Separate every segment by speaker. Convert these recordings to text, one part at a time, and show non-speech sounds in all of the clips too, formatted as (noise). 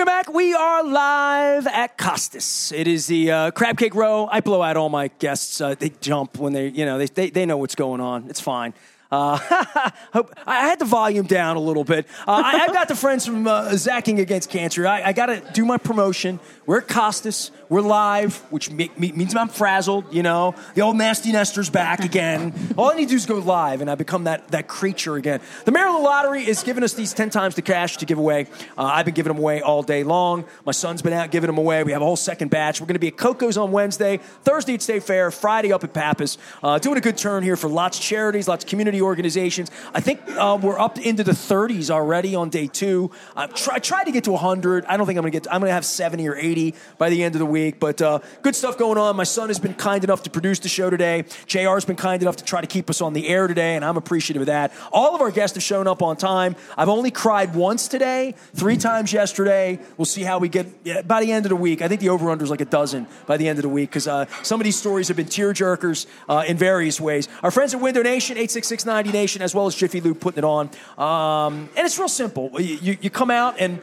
Speaker 1: Welcome back. We are live at Costas. It is the uh, crab cake row. I blow out all my guests. Uh, they jump when they, you know, they, they, they know what's going on. It's fine. Uh, (laughs) I had the volume down a little bit. Uh, I, have got the friends from uh, Zaching Against Cancer. I, I got to do my promotion. We're at Costas. We're live, which me, me, means I'm frazzled. You know, the old nasty Nestor's back again. All I need to do is go live, and I become that that creature again. The Maryland Lottery is giving us these ten times the cash to give away. Uh, I've been giving them away all day long. My son's been out giving them away. We have a whole second batch. We're going to be at Koco's on Wednesday, Thursday at State Fair, Friday up at Pappas. Uh, doing a good turn here for lots of charities, lots of community organizations. I think uh, we're up into the 30s already on day two. I try, tried to get to 100. I don't think I'm going to get. I'm going to have 70 or 80 by the end of the week. But uh, good stuff going on. My son has been kind enough to produce the show today. JR has been kind enough to try to keep us on the air today, and I'm appreciative of that. All of our guests have shown up on time. I've only cried once today, three times yesterday. We'll see how we get by the end of the week. I think the over under is like a dozen by the end of the week because uh, some of these stories have been tear jerkers uh, in various ways. Our friends at Window Nation, 86690 Nation, as well as Jiffy Lube putting it on. Um, and it's real simple. You, you, you come out and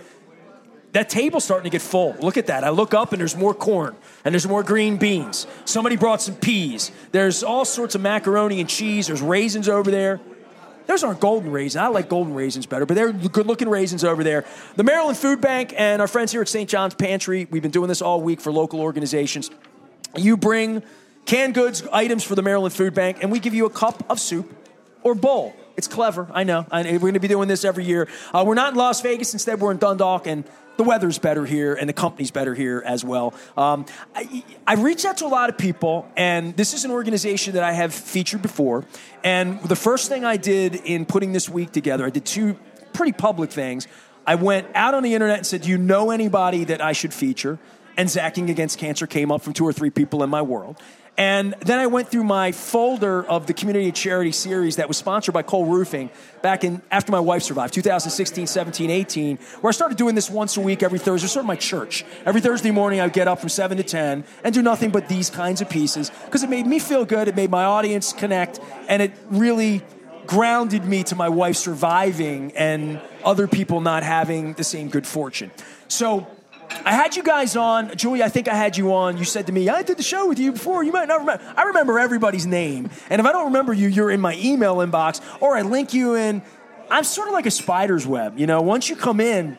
Speaker 1: that table's starting to get full. Look at that. I look up and there's more corn and there's more green beans. Somebody brought some peas. There's all sorts of macaroni and cheese. There's raisins over there. Those aren't golden raisins. I like golden raisins better, but they're good looking raisins over there. The Maryland Food Bank and our friends here at St. John's Pantry, we've been doing this all week for local organizations. You bring canned goods items for the Maryland Food Bank, and we give you a cup of soup or bowl. It's clever, I know. we're going to be doing this every year. Uh, we're not in Las Vegas. Instead, we're in Dundalk, and the weather's better here and the company's better here as well. Um, I, I reached out to a lot of people, and this is an organization that I have featured before. And the first thing I did in putting this week together, I did two pretty public things. I went out on the internet and said, Do you know anybody that I should feature? And Zaching Against Cancer came up from two or three people in my world. And then I went through my folder of the community of charity series that was sponsored by Cole Roofing back in after my wife survived, 2016, 17, 18, where I started doing this once a week every Thursday, sort of my church. Every Thursday morning, I would get up from 7 to 10 and do nothing but these kinds of pieces because it made me feel good, it made my audience connect, and it really grounded me to my wife surviving and other people not having the same good fortune. So I had you guys on. Julie, I think I had you on. You said to me, I did the show with you before. You might not remember. I remember everybody's name. And if I don't remember you, you're in my email inbox or I link you in. I'm sort of like a spider's web. You know, once you come in,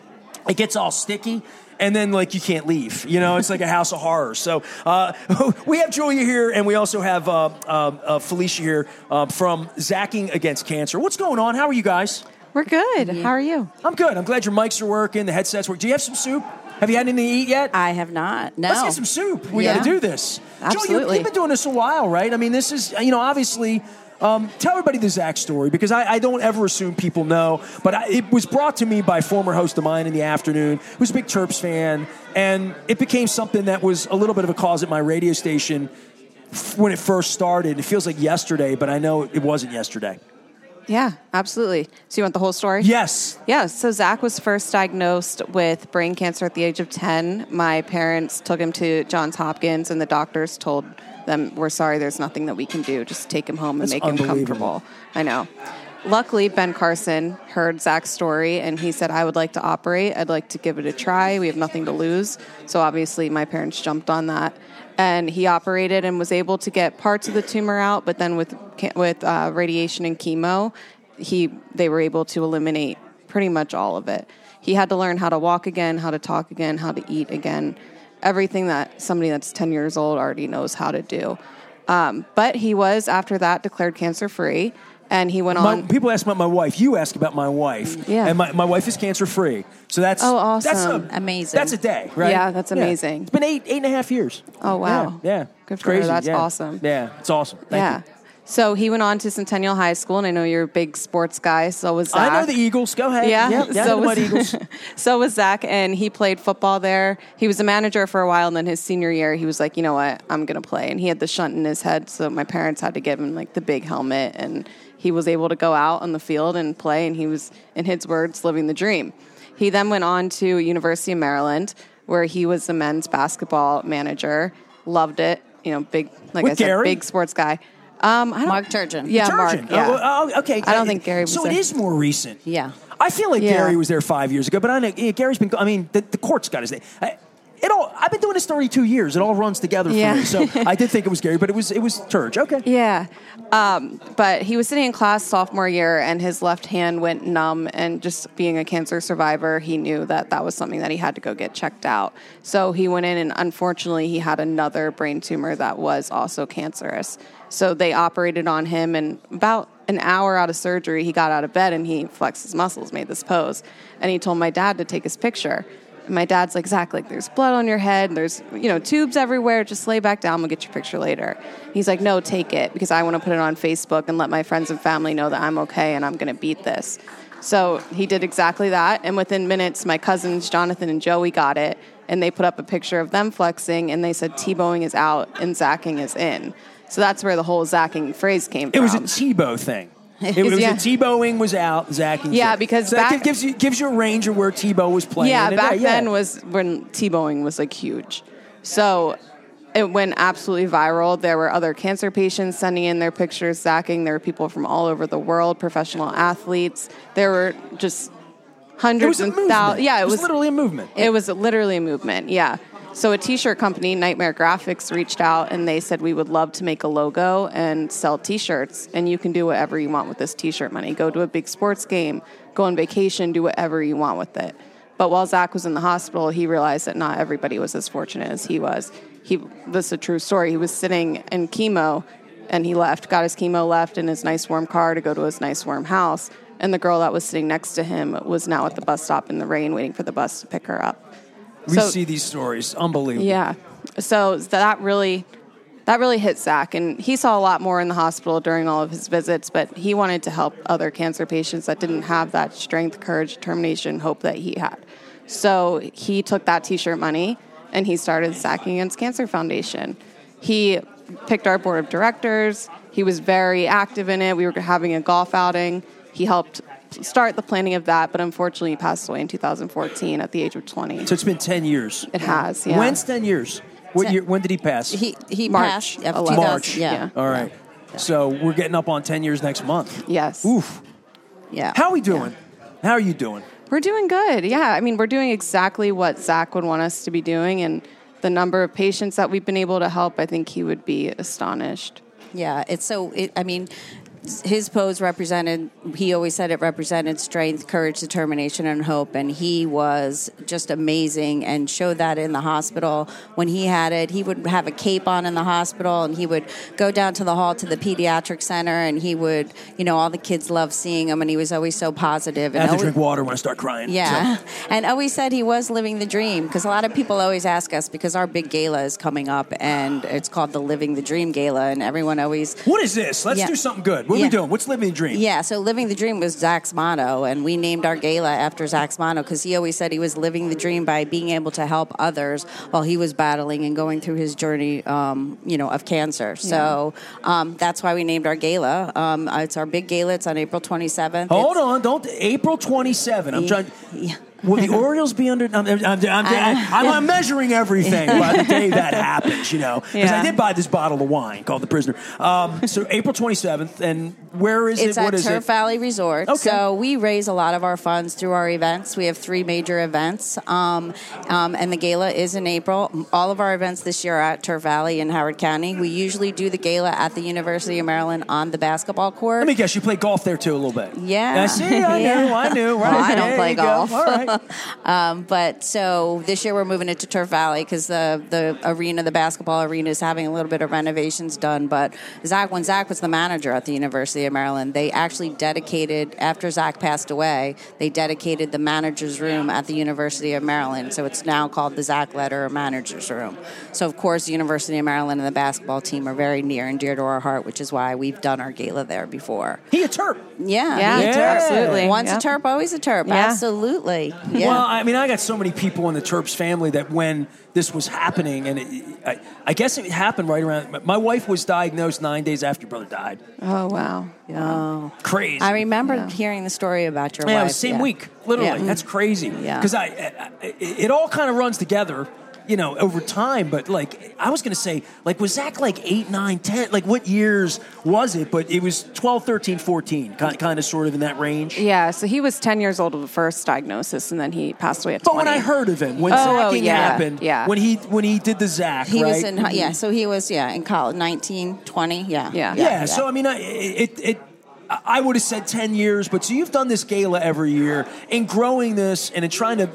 Speaker 1: it gets all sticky and then like you can't leave. You know, it's like a house of horrors. So uh, (laughs) we have Julia here, and we also have uh, uh, uh Felicia here uh, from Zaching Against Cancer. What's going on? How are you guys?
Speaker 2: We're good. How are you?
Speaker 1: I'm good. I'm glad your mics are working, the headsets work. Do you have some soup? Have you had anything to eat yet?
Speaker 2: I have not. No.
Speaker 1: Let's get some soup. We yeah. got to do this.
Speaker 2: Absolutely.
Speaker 1: you, have been doing this a while, right? I mean, this is, you know, obviously. Um, tell everybody the Zach story because I, I, don't ever assume people know, but I, it was brought to me by a former host of mine in the afternoon who's a big Terps fan, and it became something that was a little bit of a cause at my radio station when it first started. It feels like yesterday, but I know it wasn't yesterday.
Speaker 2: Yeah, absolutely. So you want the whole story?
Speaker 1: Yes.
Speaker 2: Yeah. So Zach was first diagnosed with brain cancer at the age of 10. My parents took him to Johns Hopkins, and the doctors told them, We're sorry, there's nothing that we can do. Just take him home and That's make him comfortable. I know. Luckily, Ben Carson heard Zach's story and he said, I would like to operate. I'd like to give it a try. We have nothing to lose. So obviously, my parents jumped on that and he operated and was able to get parts of the tumor out. But then with with uh, radiation and chemo, he they were able to eliminate pretty much all of it. He had to learn how to walk again, how to talk again, how to eat again, everything that somebody that's ten years old already knows how to do. Um, but he was after that declared cancer free and he went
Speaker 1: my,
Speaker 2: on.
Speaker 1: People ask about my wife. You ask about my wife.
Speaker 2: Yeah.
Speaker 1: And my, my wife is cancer free. So that's
Speaker 2: oh awesome,
Speaker 1: that's
Speaker 2: a, amazing.
Speaker 1: That's a day, right?
Speaker 2: Yeah, that's amazing.
Speaker 1: Yeah. It's been eight eight and a half years.
Speaker 2: Oh wow.
Speaker 1: Yeah, yeah.
Speaker 2: good for
Speaker 1: Crazy.
Speaker 2: her. That's
Speaker 1: yeah.
Speaker 2: awesome.
Speaker 1: Yeah, it's awesome. Thank
Speaker 2: yeah.
Speaker 1: You.
Speaker 2: So he went on to Centennial High School, and I know you're a big sports guy. So was Zach.
Speaker 1: I know the Eagles. Go ahead.
Speaker 2: Yeah.
Speaker 1: Yep. yeah
Speaker 2: so
Speaker 1: was,
Speaker 2: Eagles. (laughs) so was Zach, and he played football there. He was a manager for a while, and then his senior year, he was like, you know what, I'm gonna play. And he had the shunt in his head, so my parents had to give him like the big helmet and he was able to go out on the field and play, and he was, in his words, living the dream. He then went on to University of Maryland, where he was the men's basketball manager. Loved it, you know, big, like
Speaker 1: With
Speaker 2: I said,
Speaker 1: Gary?
Speaker 2: big sports guy. Um, I don't,
Speaker 3: Mark Turgeon.
Speaker 2: Yeah, Mark. Yeah.
Speaker 1: Oh, oh, okay.
Speaker 2: I don't think Gary was
Speaker 1: So
Speaker 2: there.
Speaker 1: it is more recent.
Speaker 3: Yeah.
Speaker 1: I feel like
Speaker 2: Yeah.
Speaker 1: Gary was there five years ago, but I know yeah, Gary's been. I mean, the, the court's got his name. I, it all. I've been doing this 32 years. It all runs together for
Speaker 2: Yeah.
Speaker 1: me. So I did think it was (laughs) Gary, but it was it was Turge. Okay.
Speaker 2: Yeah. Um, but he was sitting in class sophomore year and his left hand went numb. And just being a cancer survivor, he knew that that was something that he had to go get checked out. So he went in, and unfortunately, he had another brain tumor that was also cancerous. So they operated on him, and about an hour out of surgery, he got out of bed and he flexed his muscles, made this pose. And he told my dad to take his picture. And my dad's like, Zach, like there's blood on your head, there's you know tubes everywhere. Just lay back down. We'll get your picture later. He's like, no, take it because I want to put it on Facebook and let my friends and family know that I'm okay and I'm going to beat this. So he did exactly that, and within minutes, my cousins Jonathan and Joey got it, and they put up a picture of them flexing, and they said Tebowing is out and Zaching is in. So that's where the whole Zaching phrase came from.
Speaker 1: It was a. Tebow thing. (laughs) It was
Speaker 2: Yeah.
Speaker 1: a Tebowing was out, Zaching.
Speaker 2: Yeah, because
Speaker 1: so that gives you gives you a range of where Tebow was playing.
Speaker 2: Yeah,
Speaker 1: And, uh,
Speaker 2: back
Speaker 1: yeah.
Speaker 2: then was when Tebowing was like huge. So it went absolutely viral. There were other cancer patients sending in their pictures, zaching. There were people from all over the world, professional athletes. There were just
Speaker 1: It
Speaker 2: hundreds
Speaker 1: was
Speaker 2: and thousands. Yeah,
Speaker 1: it was literally a movement.
Speaker 2: it was literally a movement, yeah. So a t-shirt company, Nightmare Graphics, reached out and they said we would love to make a logo and sell t-shirts and you can do whatever you want with this t-shirt money. Go to a big sports game, go on vacation, do whatever you want with it. But while Zach was in the hospital, he realized that not everybody was as fortunate as he was. He this is a true story. He was sitting in chemo and he left, got his chemo left in his nice warm car to go to his nice warm house. And the girl that was sitting next to him was now at the bus stop in the rain waiting for the bus to pick her up.
Speaker 1: We
Speaker 2: so-
Speaker 1: see these stories. Unbelievable.
Speaker 2: Yeah. So that really that really hit Zach and he saw a lot more in the hospital during all of his visits, but he wanted to help other cancer patients that didn't have that strength, courage, determination, hope that he had. So he took that t-shirt money and he started Zaching Against Cancer Foundation. He picked our board of directors. He was very active in it. We were having a golf outing. He helped start the planning of that, but unfortunately he passed away in 2014 at the age of 20.
Speaker 1: So it's been 10 years.
Speaker 2: It has, yeah.
Speaker 1: When's 10 years? What
Speaker 3: Ten.
Speaker 1: year, when did he pass?
Speaker 3: He he
Speaker 2: March
Speaker 3: passed yeah,
Speaker 2: 11th.
Speaker 3: 2000
Speaker 1: March.
Speaker 3: Yeah.
Speaker 2: Yeah.
Speaker 1: All right. So we're getting up on 10 years next month.
Speaker 2: Yes.
Speaker 1: Oof.
Speaker 3: Yeah.
Speaker 1: How are we doing? How are you doing?
Speaker 2: We're doing good. Yeah. I mean, we're doing exactly what Zach would want us to be doing. And the number of patients that we've been able to help, I think he would be astonished.
Speaker 3: Yeah, it's so. It, I mean, his pose represented. He always said it represented strength, courage, determination, and hope. And he was just amazing, and showed that in the hospital when he had it. He would have a cape on in the hospital, and he would go down to the hall to the pediatric center, and he would, you know, all the kids loved seeing him, and he was always so positive.
Speaker 1: I
Speaker 3: And
Speaker 1: have to drink water when I start crying.
Speaker 3: yeah,
Speaker 1: So- (laughs)
Speaker 3: and always said he was living the dream because a lot of people always ask us because our big gala is coming up and it's called the Living the Dream Gala, and everyone always
Speaker 1: What is this? Let's
Speaker 3: Yeah.
Speaker 1: do something good. What are
Speaker 3: Yeah.
Speaker 1: we doing? What's living the dream?
Speaker 3: yeah. So living the dream was Zach's motto, and we named our gala after Zach's motto because he always said he was living the dream by being able to help others while he was battling and going through his journey, um, you know, of cancer. So um, that's why we named our gala. Um, it's our big gala. It's on April twenty seventh.
Speaker 1: Hold on, don't. April 27. I'm trying.
Speaker 3: Yeah.
Speaker 1: Will the Orioles be under? I'm, I'm, I'm, I'm, I'm measuring everything by the day that (laughs) happens, you know. Because I did buy this bottle of wine called the Prisoner. Um, so April 27th, and where is
Speaker 3: It's
Speaker 1: it? It's
Speaker 3: at
Speaker 1: is
Speaker 3: Turf
Speaker 1: it?
Speaker 3: Valley Resort.
Speaker 1: Okay.
Speaker 3: So we raise a lot of our funds through our events. We have three major events, um, um, and the gala is in April. All of our events this year are at Turf Valley in Howard County. We usually do the gala at the University of Maryland on the basketball court.
Speaker 1: Let me guess, you play golf there too a little bit.
Speaker 3: Yeah.
Speaker 1: I see. I (laughs)
Speaker 3: Yeah.
Speaker 1: knew. I knew. Right.
Speaker 3: Well, I don't play golf.
Speaker 1: All right. (laughs)
Speaker 3: Um, but so this year we're moving it to Turf Valley because the the arena, the basketball arena, is having a little bit of renovations done. But Zach, when Zach was the manager at the University of Maryland, they actually dedicated after Zach passed away, they dedicated the manager's room at the University of Maryland. So it's now called the Zach Lederer Manager's Room. So of course, the University of Maryland and the basketball team are very near and dear to our heart, which is why we've done our gala there before.
Speaker 1: He a Terp.
Speaker 3: Yeah,
Speaker 2: Yeah,
Speaker 3: he a Terp.
Speaker 2: absolutely.
Speaker 3: Once
Speaker 2: Yep.
Speaker 3: a Terp, always a Terp.
Speaker 2: Yeah.
Speaker 3: Absolutely. Yeah.
Speaker 1: Well, I mean, I got so many people in the Terps family that when this was happening, and it, I, I guess it happened right around. My wife was diagnosed nine days after your brother died.
Speaker 2: Oh, wow.
Speaker 3: Yeah,
Speaker 1: Crazy.
Speaker 3: I remember
Speaker 2: Yeah.
Speaker 3: hearing the story about your
Speaker 1: Yeah, it
Speaker 3: wife.
Speaker 1: was the same
Speaker 3: yeah.
Speaker 1: week, literally.
Speaker 3: Yeah.
Speaker 1: That's crazy.
Speaker 3: Yeah.
Speaker 1: Because I, I, it, it all kind of runs together. You know, over time. But like, I was going to say, like, was Zach like 8, 9, 10? Like, what years was it? But it was 12, 13, 14, kind, kind of sort of in that range.
Speaker 2: Yeah, so he was 10 years old of the first diagnosis, and then he passed away at
Speaker 1: But when I heard of him, when
Speaker 2: Oh,
Speaker 1: Zaching
Speaker 2: oh, yeah,
Speaker 1: happened,
Speaker 2: yeah.
Speaker 1: when he when he did the Zach,
Speaker 3: He
Speaker 1: right?
Speaker 3: was in hi- yeah, so he was yeah in college, 19, 20, yeah,
Speaker 2: Yeah.
Speaker 1: Yeah, so I mean, I, it, it, I would have said 10 years, but so you've done this gala every year in growing this and in trying to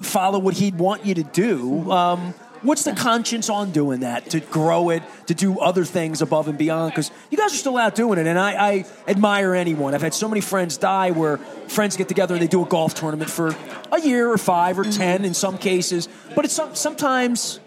Speaker 1: follow what he'd want you to do. Um, what's the conscience on doing that to grow it, to do other things above and beyond? Because you guys are still out doing it, and I, I admire anyone. I've had so many friends die where friends get together and they do a golf tournament for a year or five or 10 in some cases, but it's sometimes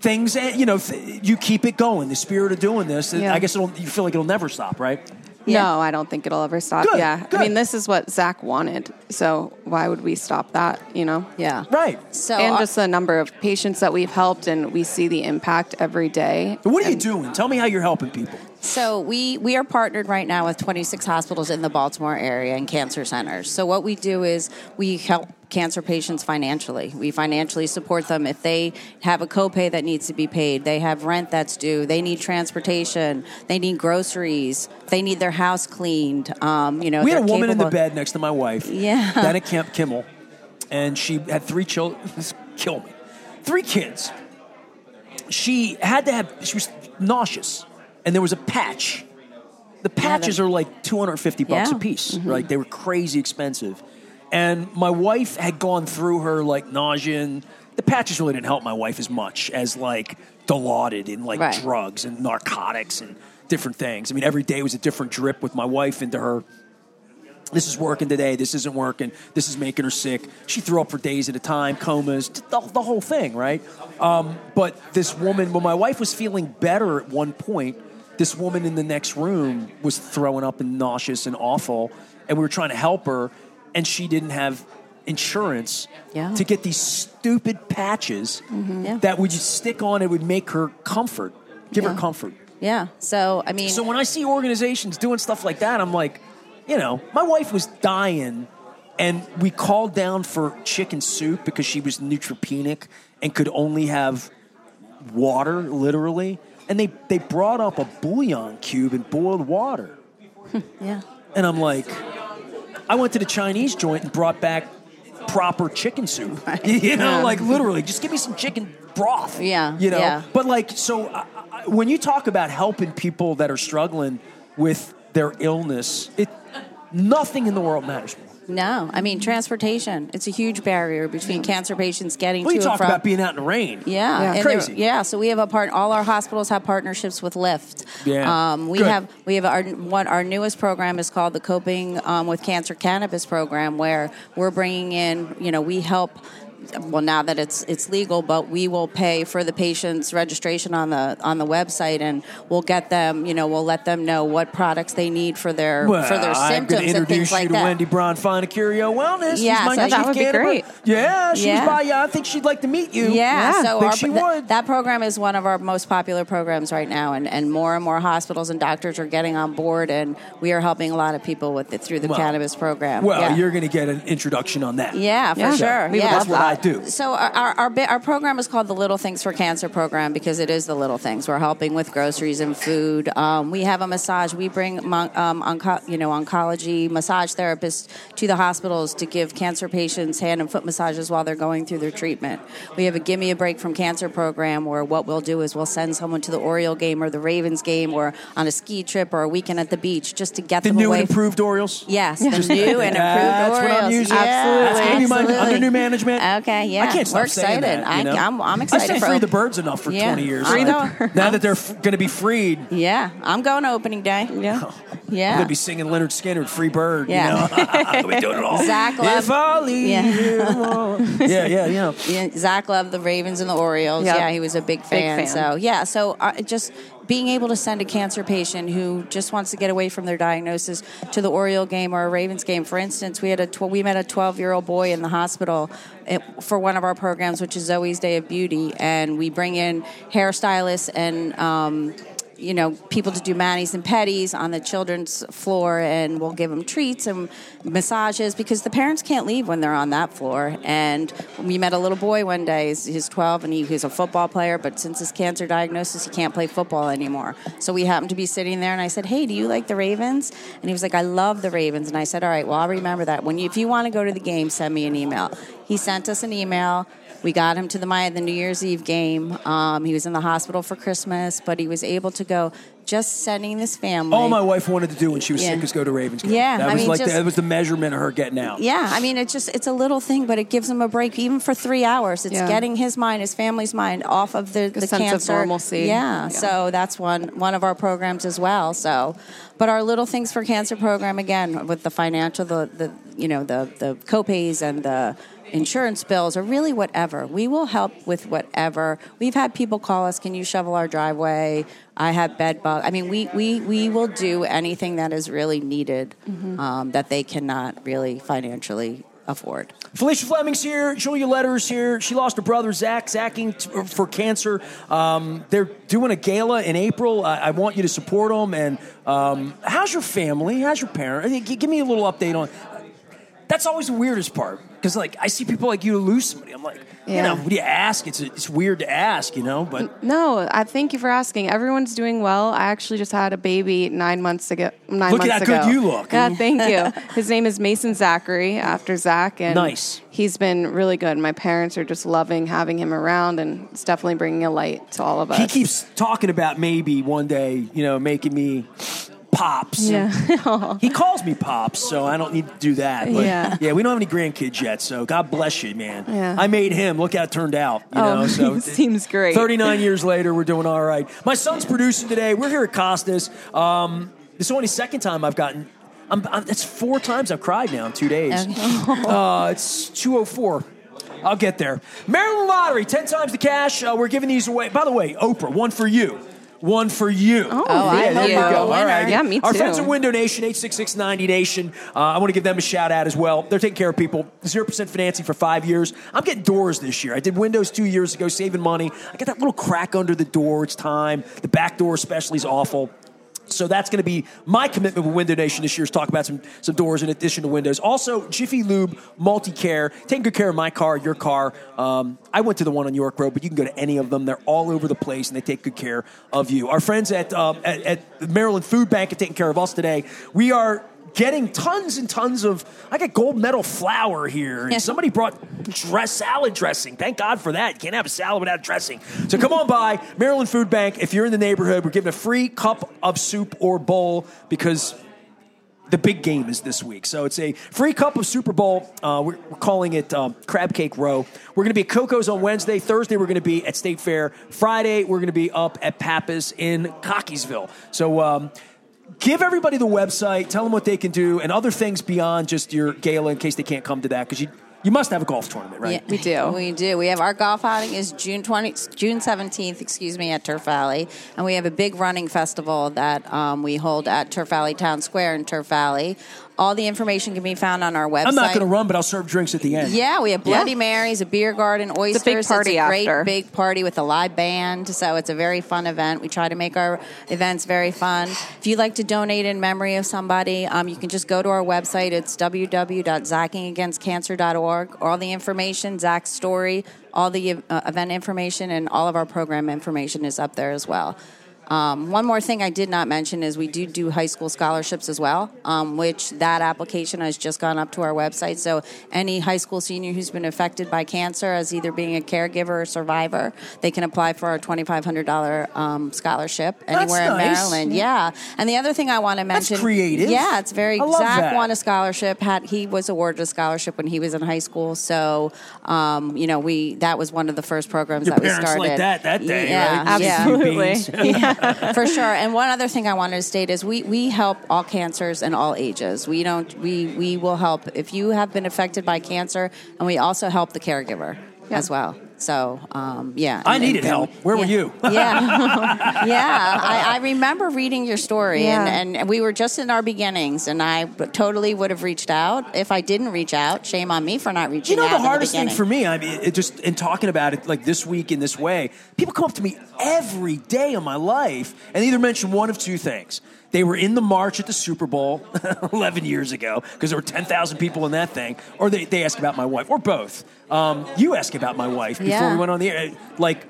Speaker 1: things eh, you know you keep it going the spirit of doing this
Speaker 2: Yeah.
Speaker 1: i guess it'll, you feel like it'll never stop right
Speaker 3: Yeah.
Speaker 2: No, I don't think it'll ever stop.
Speaker 1: Good,
Speaker 2: yeah.
Speaker 1: good.
Speaker 2: I mean, this is what Zach wanted. So why would we stop that, you know?
Speaker 3: yeah,
Speaker 1: right
Speaker 3: So
Speaker 2: and
Speaker 3: uh,
Speaker 2: just the number of patients that we've helped, and we see the impact every day.
Speaker 1: What are you doing tell me how you're helping people
Speaker 3: So we we are partnered right now with 26 hospitals in the Baltimore area and cancer centers. So what we do is we help cancer patients financially. We financially support them if they have a copay that needs to be paid, they have rent that's due, they need transportation, they need groceries, they need their house cleaned. Um, you know,
Speaker 1: we had a woman in the bed next to my wife
Speaker 3: Yeah.
Speaker 1: Dana Kemp Kimmel and she had three children this kill me three kids she had to have she was nauseous and there was a patch the patches
Speaker 3: the-
Speaker 1: are like 250 bucks
Speaker 3: Yeah.
Speaker 1: a piece like they were crazy expensive and my wife had gone through her like nausea and the patches really didn't help my wife as much as like dilaudid in like
Speaker 3: Right.
Speaker 1: drugs and narcotics and different things i mean every day was a different drip with my wife into her this is working today, this isn't working, this is making her sick. She threw up for days at a time, comas, the, the whole thing, right? Um, but this woman, when my wife was feeling better at one point, this woman in the next room was throwing up and nauseous and awful, and we were trying to help her, and she didn't have insurance
Speaker 3: Yeah.
Speaker 1: to get these stupid patches mm-hmm.
Speaker 3: Yeah.
Speaker 1: that would just stick on and would make her comfort, give her comfort.
Speaker 3: Yeah. So I mean
Speaker 1: So when I see organizations doing stuff like that, I'm like, you know, my wife was dying, and we called down for chicken soup because she was neutropenic and could only have water, literally. And they, they brought up a bouillon cube and boiled water. (laughs)
Speaker 3: yeah.
Speaker 1: And I'm like, I went to the Chinese joint and brought back proper chicken soup. (laughs) You know, like literally, just give me some chicken broth.
Speaker 3: Yeah,
Speaker 1: You know,
Speaker 3: yeah.
Speaker 1: but like, so I, I, when you talk about helping people that are struggling with their illness, it nothing in the world matters.
Speaker 3: No, I mean transportation. It's a huge barrier between cancer patients getting
Speaker 1: Well,
Speaker 3: to
Speaker 1: you
Speaker 3: and
Speaker 1: talk about being out in the rain.
Speaker 3: Yeah,
Speaker 2: Yeah.
Speaker 1: Crazy.
Speaker 3: Yeah, so we have a part. All our hospitals have partnerships with Lyft.
Speaker 1: Yeah.
Speaker 3: um, we
Speaker 1: Good.
Speaker 3: have we have our one. Our newest program is called the Coping um, with Cancer Cannabis Program, where we're bringing in. You know, we help. Well, now that it's it's legal, but we will pay for the patient's registration on the on the website, and we'll get them. You know, we'll let them know what products they need for their
Speaker 1: Well,
Speaker 3: for their
Speaker 1: I'm going
Speaker 3: symptoms
Speaker 1: to
Speaker 3: and
Speaker 1: introduce
Speaker 3: things
Speaker 1: you
Speaker 3: like
Speaker 1: to
Speaker 3: that.
Speaker 1: Wendy Bronfein of Curio Wellness.
Speaker 3: Yeah,
Speaker 1: She's my
Speaker 3: so
Speaker 1: chief
Speaker 2: that would be great.
Speaker 1: Yeah, she's
Speaker 3: Yeah.
Speaker 1: by. Yeah, I think she'd like to meet you.
Speaker 3: Yeah,
Speaker 2: Yeah,
Speaker 3: so our,
Speaker 1: she
Speaker 3: th-
Speaker 1: would.
Speaker 3: that program is one of our most popular programs right now, and, and more and more hospitals and doctors are getting on board, and we are helping a lot of people with it through the
Speaker 1: Well,
Speaker 3: cannabis program.
Speaker 1: Well,
Speaker 3: yeah.
Speaker 1: you're going to get an introduction on that.
Speaker 3: Yeah, for
Speaker 2: Yeah.
Speaker 3: sure.
Speaker 2: We would
Speaker 3: yeah.
Speaker 1: That's what I do.
Speaker 3: So our our our, our program is called the Little Things for Cancer program because it is the little things. We're helping with groceries and food. Um, we have a massage. We bring mon- um, onco- you know oncology massage therapists to the hospitals to give cancer patients hand and foot massages while they're going through their treatment. We have a Give Me a Break from Cancer program where what we'll do is we'll send someone to the Oriole game or the Ravens game or on a ski trip or a weekend at the beach just to get
Speaker 1: The
Speaker 3: them
Speaker 1: new
Speaker 3: away.
Speaker 1: and improved Orioles.
Speaker 3: Yes, the new and improved
Speaker 1: That's what I'm
Speaker 3: Orioles.
Speaker 1: using.
Speaker 3: Yeah,
Speaker 1: That's gonna be my
Speaker 3: absolutely.
Speaker 1: under new management.
Speaker 3: Okay, yeah.
Speaker 1: I can't stop
Speaker 3: We're
Speaker 1: saying
Speaker 3: excited.
Speaker 1: that, you know?
Speaker 3: I, am I'm
Speaker 1: I
Speaker 3: excited
Speaker 1: stay
Speaker 3: for
Speaker 1: free
Speaker 3: op-
Speaker 1: the birds enough for
Speaker 3: Yeah,
Speaker 1: 20 years.
Speaker 3: I know. (laughs)
Speaker 1: Now that they're f- going to be freed,
Speaker 3: Yeah, I'm going to opening day. (laughs)
Speaker 2: Yeah.
Speaker 3: Yeah.
Speaker 1: going to be singing Lynyrd Skynyrd, "Free Bird."
Speaker 3: Yeah.
Speaker 1: You know, (laughs) we doing it all.
Speaker 3: Zach Love-
Speaker 1: if I
Speaker 3: Yeah.
Speaker 1: you alone. yeah, yeah, you.
Speaker 3: Yeah, Zach loved the Ravens and the Orioles.
Speaker 2: Yep.
Speaker 3: Yeah, he was a big fan.
Speaker 2: fan.
Speaker 3: So yeah, so uh, just being able to send a cancer patient who just wants to get away from their diagnosis to the Oriole game or a Ravens game. For instance, we had a tw- we met a 12 year old boy in the hospital eh, for one of our programs, which is Zoe's Day of Beauty, and we bring in hairstylists and. Um, you know, people to do manis and petties on the children's floor, and we'll give them treats and massages because the parents can't leave when they're on that floor. And we met a little boy one day. He's, he's 12 and he, he's a football player, but since his cancer diagnosis, he can't play football anymore. So we happened to be sitting there, and I said, "Hey, do you like the Ravens?" And he was like, "I love the Ravens." And I said, "All right, well, I'll remember that. When you, if you want to go to the game, send me an email." He sent us an email. We got him to the Maya the New Year's Eve game. Um, he was in the hospital for Christmas, but he was able to go. Just sending this family.
Speaker 1: All my wife wanted to do when she was
Speaker 3: Yeah.
Speaker 1: sick is go to Ravens. Game.
Speaker 3: Yeah,
Speaker 1: that
Speaker 3: I
Speaker 1: was
Speaker 3: mean,
Speaker 1: like
Speaker 3: just-
Speaker 1: the, that was the measurement of her getting out.
Speaker 3: Yeah, I mean, it's just it's a little thing, but it gives him a break, even for three hours. It's
Speaker 2: Yeah.
Speaker 3: getting his mind, his family's mind, off of the, the
Speaker 2: sense of
Speaker 3: cancer.
Speaker 2: normalcy.
Speaker 3: Yeah,
Speaker 2: Yeah.
Speaker 3: so that's one one of our programs as well. So, but our Little Things for Cancer program again with the financial, the the you know the the copays and the insurance bills or really whatever. We will help with whatever. We've had people call us, "Can you shovel our driveway?" I have bed bug. I mean, we we we will do anything that is really needed um, that they cannot really financially afford.
Speaker 1: Felicia Fleming's here. Julia Lederer's here. She lost her brother Zach, Zaching t- for cancer. Um, they're doing a gala in April. I, I want you to support them. And um, how's your family? How's your parents? Give me a little update on. That's always the weirdest part because, like, I see people like you lose somebody. I'm like, you know, what do you ask? It's it's weird to ask, you know. But
Speaker 2: No, I thank you for asking. Everyone's doing well. I actually just had a baby nine months ago. Nine
Speaker 1: Look at
Speaker 2: months
Speaker 1: how good you look.
Speaker 2: Yeah, thank you. His name is Mason Zachary after Zach, and
Speaker 1: Nice.
Speaker 2: He's been really good. My parents are just loving having him around, and it's definitely bringing a light to all of us.
Speaker 1: he keeps talking about maybe one day, you know, making me pops.
Speaker 2: Yeah. (laughs)
Speaker 1: He calls me pops, so I don't need to do that. But
Speaker 2: Yeah.
Speaker 1: we don't have any grandkids yet, so God bless you, man.
Speaker 2: Yeah.
Speaker 1: I made him. Look how it turned out. You
Speaker 2: Oh,
Speaker 1: know, (laughs) so
Speaker 2: seems great.
Speaker 1: 39 years later, we're doing all right. My son's producing today. We're here at Costas. Um, this is only the second time I've gotten. I'm, I'm, it's four times I've cried now in two days. (laughs) Uh, it's 204. I'll get there. Maryland Lottery, 10 times the cash. Uh, we're giving these away. By the way, Oprah, one for you. One for you.
Speaker 2: Oh,
Speaker 3: I
Speaker 1: yeah, there you go.
Speaker 3: a
Speaker 1: All
Speaker 3: winner.
Speaker 1: right.
Speaker 2: Yeah, me too.
Speaker 1: Our friends at Window Nation, 86690 Nation. Uh, I want to give them a shout out as well. They're taking care of people. 0% financing for five years. I'm getting doors this year. I did windows two years ago, saving money. I got that little crack under the door. It's time. The back door, especially, is awful. So that's going to be my commitment with Window Nation this year is talk about some, some doors in addition to windows. Also, Jiffy Lube Multi-Care, taking good care of my car, your car. Um, I went to the one on York Road, but you can go to any of them. They're all over the place, and they take good care of you. Our friends at, um, at, at Maryland Food Bank are taking care of us today. We are getting tons and tons of. I got gold medal flour here, and somebody brought dress salad dressing. Thank God for that. You can't have a salad without dressing. So come on by Maryland Food Bank. If you're in the neighborhood, we're giving a free cup of soup or bowl because the big game is this week. So it's a free cup of Super Bowl. Uh, we're, we're calling it um, Crab Cake Row. We're going to be at Koco's on Wednesday. Thursday, we're going to be at State Fair. Friday, we're going to be up at Pappas in Cockeysville. So um, give everybody the website, tell them what they can do, and other things beyond just your gala in case they can't come to that because you, you must have a golf tournament, right?
Speaker 3: Yeah,
Speaker 2: We do.
Speaker 3: We do. We have our golf outing is June twenty, June seventeenth, excuse me, at Turf Valley, and we have a big running festival that um, we hold at Turf Valley Town Square in Turf Valley. All the information can be found on our website.
Speaker 1: I'm not going to run, but I'll serve drinks at the end.
Speaker 3: Yeah, we have Bloody
Speaker 2: Yeah.
Speaker 3: Marys, a beer garden, oysters.
Speaker 2: It's a big party
Speaker 3: a great
Speaker 2: after.
Speaker 3: big party with a live band. So it's a very fun event. We try to make our events very fun. If you'd like to donate in memory of somebody, um, you can just go to our website. It's www.zachingagainstcancer.org. All the information, Zach's story, all the uh, event information, and all of our program information is up there as well. Um, one more thing I did not mention is we do do high school scholarships as well, um, which that application has just gone up to our website. So any high school senior who's been affected by cancer as either being a caregiver or survivor, they can apply for our $2,500 um, scholarship
Speaker 1: That's
Speaker 3: anywhere in
Speaker 1: nice.
Speaker 3: Maryland. Yeah. And the other thing I want to mention.
Speaker 1: That's creative.
Speaker 3: Yeah, it's very.
Speaker 1: I love
Speaker 3: Zach
Speaker 1: that.
Speaker 3: won a scholarship. Had he was awarded a scholarship when he was in high school. So, um, you know, we that was one of the first programs
Speaker 1: Your
Speaker 3: that we
Speaker 1: parents
Speaker 3: started.
Speaker 1: like that that day,
Speaker 3: yeah,
Speaker 1: right?
Speaker 3: Yeah,
Speaker 2: Absolutely. (laughs) (laughs)
Speaker 3: for sure. And one other thing I wanted to state is we, we help all cancers and all ages. We don't we we will help if you have been affected by cancer, and we also help the caregiver as well. So um, yeah,
Speaker 1: I
Speaker 3: And-
Speaker 1: needed
Speaker 3: and-
Speaker 1: help. Where were you?
Speaker 3: yeah, (laughs) yeah. I, I remember reading your story,
Speaker 2: Yeah.
Speaker 3: and, and we were just in our beginnings, and I totally would have reached out if I didn't reach out. Shame on me for not reaching out.
Speaker 1: You know
Speaker 3: out.
Speaker 1: the
Speaker 3: in
Speaker 1: hardest thing for me, I mean, it just in talking about it like this week in this way, people come up to me every day of my life and either mention one of two things. They were in the march at the Super Bowl (laughs) 11 years ago because there were 10,000 people in that thing, or they, they ask about my wife, or both. Um, you ask about my wife before
Speaker 3: Yeah.
Speaker 1: we went on the air. Like,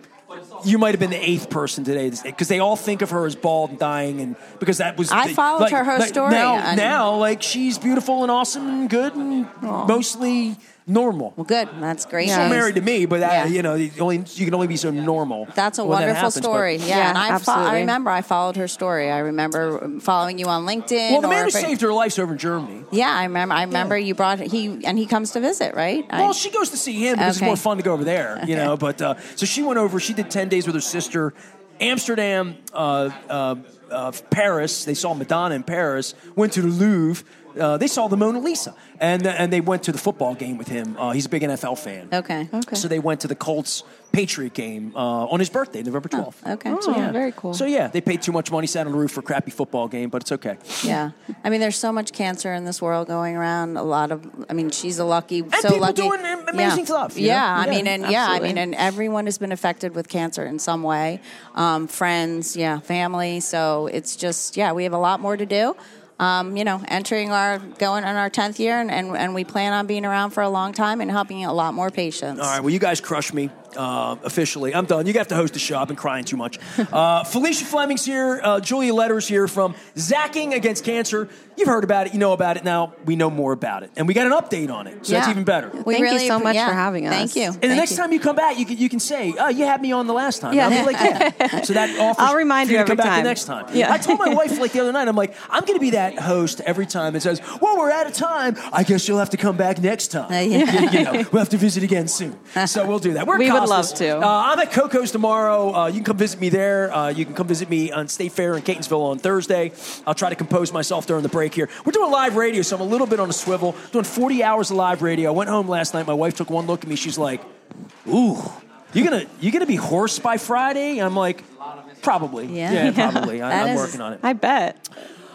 Speaker 1: you might have been the eighth person today because they all think of her as bald and dying, and because that was.
Speaker 3: I
Speaker 1: the-
Speaker 3: followed
Speaker 1: like-
Speaker 3: her- her
Speaker 1: like,
Speaker 3: story,
Speaker 1: Now, now, like she's beautiful and awesome and good and mostly normal.
Speaker 3: Well, good. That's great.
Speaker 1: Still
Speaker 2: Yeah.
Speaker 3: news.
Speaker 1: married to me, but that,
Speaker 3: Yeah.
Speaker 1: you know, you only you can only be so normal.
Speaker 3: That's a wonderful
Speaker 1: happens, but-
Speaker 3: story. Yeah,
Speaker 2: Yeah,
Speaker 3: and I, fo- I remember I followed her story. I remember following you on LinkedIn.
Speaker 1: well, the man who
Speaker 3: if it-
Speaker 1: saved her life's over in Germany.
Speaker 3: Yeah, I remember. I remember you brought he and he comes to visit, right? I-
Speaker 1: Well, she goes to see him because
Speaker 3: Okay.
Speaker 1: it's more fun to go over there, you know. But uh, so she went over. She did ten days with her sister, Amsterdam, uh, uh, uh, Paris. They saw Madonna in Paris. Went to the Louvre. Uh, they saw the Mona Lisa, and and they went to the football game with him. Uh, he's a big NFL fan.
Speaker 3: okay.
Speaker 2: Okay.
Speaker 1: So they went to the Colts Patriot game uh, on his birthday, November twelfth.
Speaker 3: Okay.
Speaker 2: Oh,
Speaker 3: So,
Speaker 2: yeah. very cool.
Speaker 1: So yeah, they paid too much money, sat on the roof for a crappy football game, but it's okay.
Speaker 3: yeah. I mean, there's so much cancer in this world going around. A lot of. I mean, she's a lucky.
Speaker 1: And
Speaker 3: so
Speaker 1: people
Speaker 3: lucky.
Speaker 1: doing amazing
Speaker 3: yeah.
Speaker 1: stuff, you
Speaker 3: Yeah,
Speaker 1: know?
Speaker 3: I mean, and yeah, I mean, and everyone has been affected with cancer in some way. Um, friends, yeah, family. So it's just yeah, we have a lot more to do. Um, you know, entering our going on our tenth year, and, and and we plan on being around for a long time and helping a lot more patients.
Speaker 1: All right, well, you guys crush me uh, officially. I'm done. You have to host the show. I've been crying too much. (laughs) Uh, Felicia Fleming's here. Uh, Julia Lederer's here from Zaching Against Cancer. You've heard about it. You know about it. Now we know more about it, and we got an update on it. So that's even better.
Speaker 3: We
Speaker 2: Thank you so
Speaker 3: appre-
Speaker 2: much
Speaker 3: yeah,
Speaker 2: for having us.
Speaker 3: Thank you.
Speaker 1: And the
Speaker 3: Thank
Speaker 1: next
Speaker 3: you.
Speaker 1: time you come back, you can, you can say, "Oh, you had me on the last time."
Speaker 2: Yeah.
Speaker 1: I'll be like, "Yeah." (laughs) So that offers
Speaker 2: I'll remind
Speaker 1: for
Speaker 2: you
Speaker 1: to come
Speaker 2: every
Speaker 1: back
Speaker 2: time.
Speaker 1: the next time.
Speaker 2: Yeah.
Speaker 1: I told my wife like the other night, I'm like, "I'm going to be that host every time." It says, "Well, we're out of time. I guess you'll have to come back next time."
Speaker 3: Uh, yeah.
Speaker 1: you, you know, (laughs) we'll have to visit again soon. So we'll do that. We're
Speaker 2: We would love to.
Speaker 1: Uh, I'm at Koco's tomorrow. Uh, you can come visit me there. Uh, you can come visit me on State Fair in Catonsville on Thursday. I'll try to compose myself during the break here. We're doing live radio, so I'm a little bit on a swivel. Doing 40 hours of live radio. I went home last night. My wife took one look at me. She's like, "Ooh, you gonna you gonna be hoarse by Friday?" I'm like, "Probably.
Speaker 3: Yeah. (laughs)
Speaker 1: probably. I,
Speaker 3: That
Speaker 1: I'm
Speaker 3: is-
Speaker 1: working on it."
Speaker 2: I bet.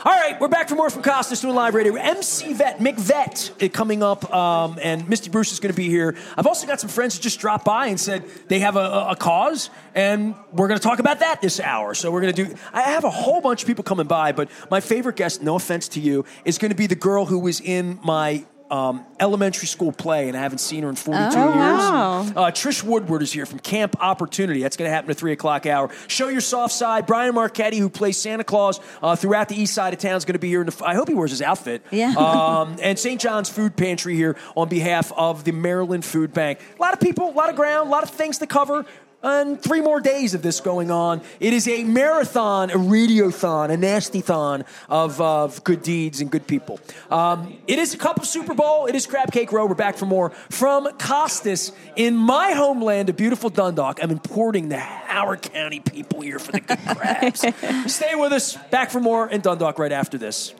Speaker 1: All right, we're back for more from Costas doing live radio. MC Vet, McVet uh, coming up, um, and Misty Bruce is going to be here. I've also got some friends who just dropped by and said they have a, a, a cause, and we're going to talk about that this hour. So we're going to do. I have a whole bunch of people coming by, but my favorite guest, no offense to you, is going to be the girl who was in my. Um, elementary school play, and I haven't seen her in 42 years.
Speaker 2: wow.
Speaker 1: Uh, Trish Woodward is here from Camp Opportunity. That's going to happen at 3 o'clock hour. Show Your Soft Side. Brian Marchetti, who plays Santa Claus uh, throughout the east side of town, is going to be here. In the, I hope he wears his outfit.
Speaker 3: Yeah.
Speaker 1: Um, and St. John's Food Pantry here on behalf of the Maryland Food Bank. A lot of people, a lot of ground, a lot of things to cover. And three more days of this going on. It is a marathon, a radiothon, a nasty-thon of, of good deeds and good people. Um, it is a cup of Super Bowl. It is Crab Cake Row. We're back for more from Costas in my homeland a beautiful Dundalk. I'm importing the Howard County people here for the good (laughs) crabs. Stay with us. Back for more in Dundalk right after this.